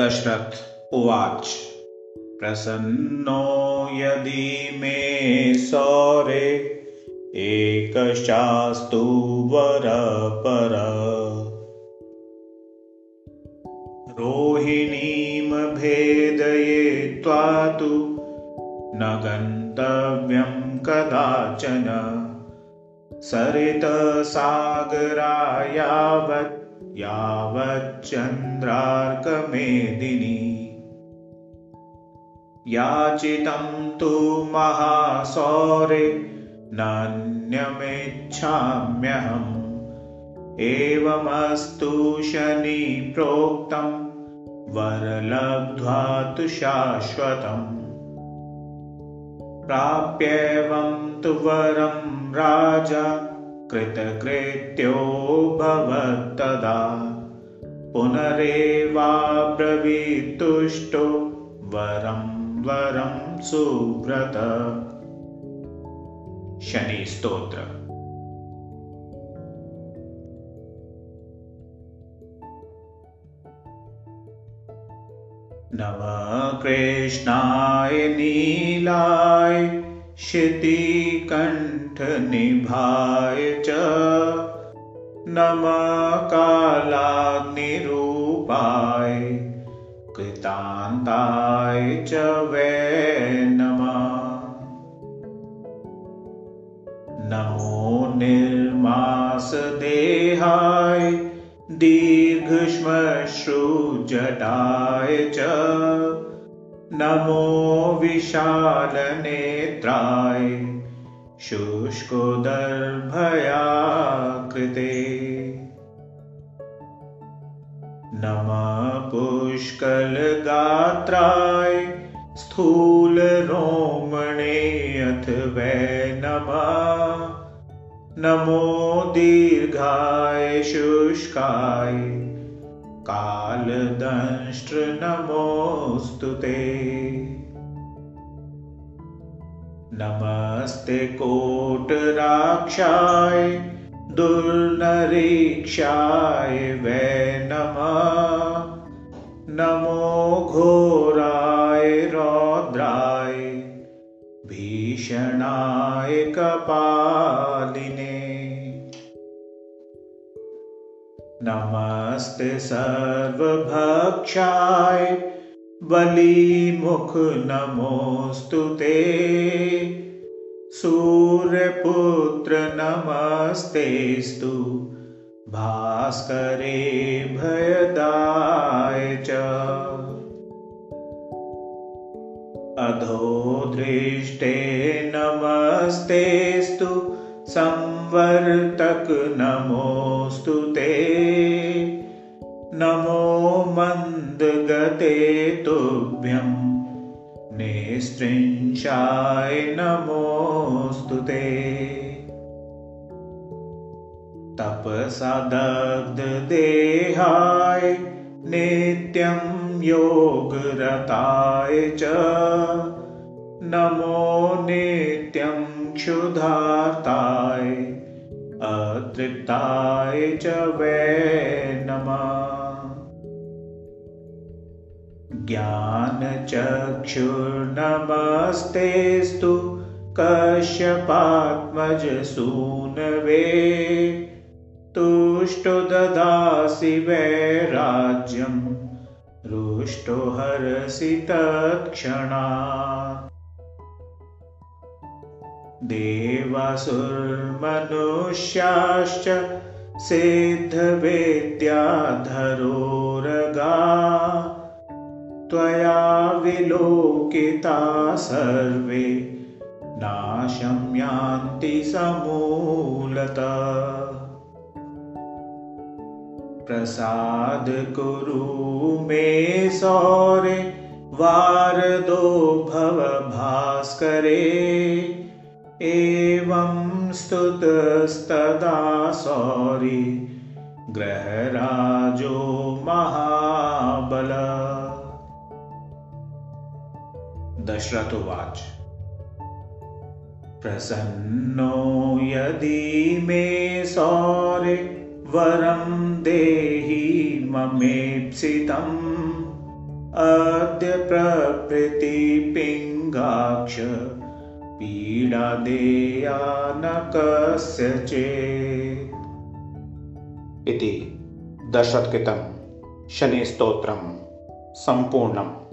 दशरथ उवाच। प्रसन्नो यदि मे सौरे एकशास्तु वरपर। रोहिणीं भेदयित्वा तु न गन्तव्यं कदाचन। सरितसागरायावत् यावच्चन्द्रार्कमेदिनी याचितं तु महासौरे नान्यमिच्छाम्यहम्। एवमस्तु शनि प्रोक्तं वरलब्ध्वा तु शाश्वतम्। प्राप्येवं तु वरं राजा कृतकृत्यो भवत्तदा पुनरेवाब्रवीतुष्टो वरं वरं सुव्रत। शनिस्तोत्र नव कृष्णाय नीलाय क्षितिकण्ठनिभाय च कालाग्निरूपाय कृतान्ताय च वै नमो निर्मासदेहाय दीर्घश्मश्रुजटाय च। नमो विशालनेत्राय शुष्कोदर्भया कृते नमः पुष्कलगात्राय स्थूलरोमणे अथ वै नमः। नमो दीर्घाय शुष्काय कालदंष्ट्र नमोऽस्तु ते। नमस्ते कोटराक्षाय दुर्नरीक्षाय वै नमः। नमो घोराय रौद्राय भीषणाय कपालिने। नमस्ते सर्वभक्षाय बलिमुख नमोऽस्तु ते। सूर्यपुत्र नमस्तेस्तु भास्करे भयदाय च। अधोदृष्टे नमस्तेस्तु संवर्तक नमोऽस्तु ते नमो मन्दगते तुभ्यं निस्त्रिंशाय नमोऽस्तु ते। तपसदग्धदेहाय नित्यं योगरताय च। नमो नित्यं क्षुधार्ताय अतृप्ताय च वै नमः ज्ञानचक्षुर्नमस्तेस्तु कश्यपात्मजसूनवे। तुष्टो ददासि वैराज्यं रुष्टो हरसि तत्क्षणात् देवासुर्मनुष्याश्च सिद्धवेद्याधरोरगा त्वया विलोकिता सर्वे नाशं यान्ति समूलत। प्रसाद कुरु मे सौरे वारदो भव भास्करे। एवं स्तुतस्तदा सौरि ग्रहराजो महाबल दशरथोवाच। प्रसन्नो यदि मे सौरे वरं देहि ममेप्सितम् अद्य प्रभृतिपिङ्गाक्ष पीडा देया न कस्यचित् इति दशरथकृतं शनिस्तोत्रं सम्पूर्णम्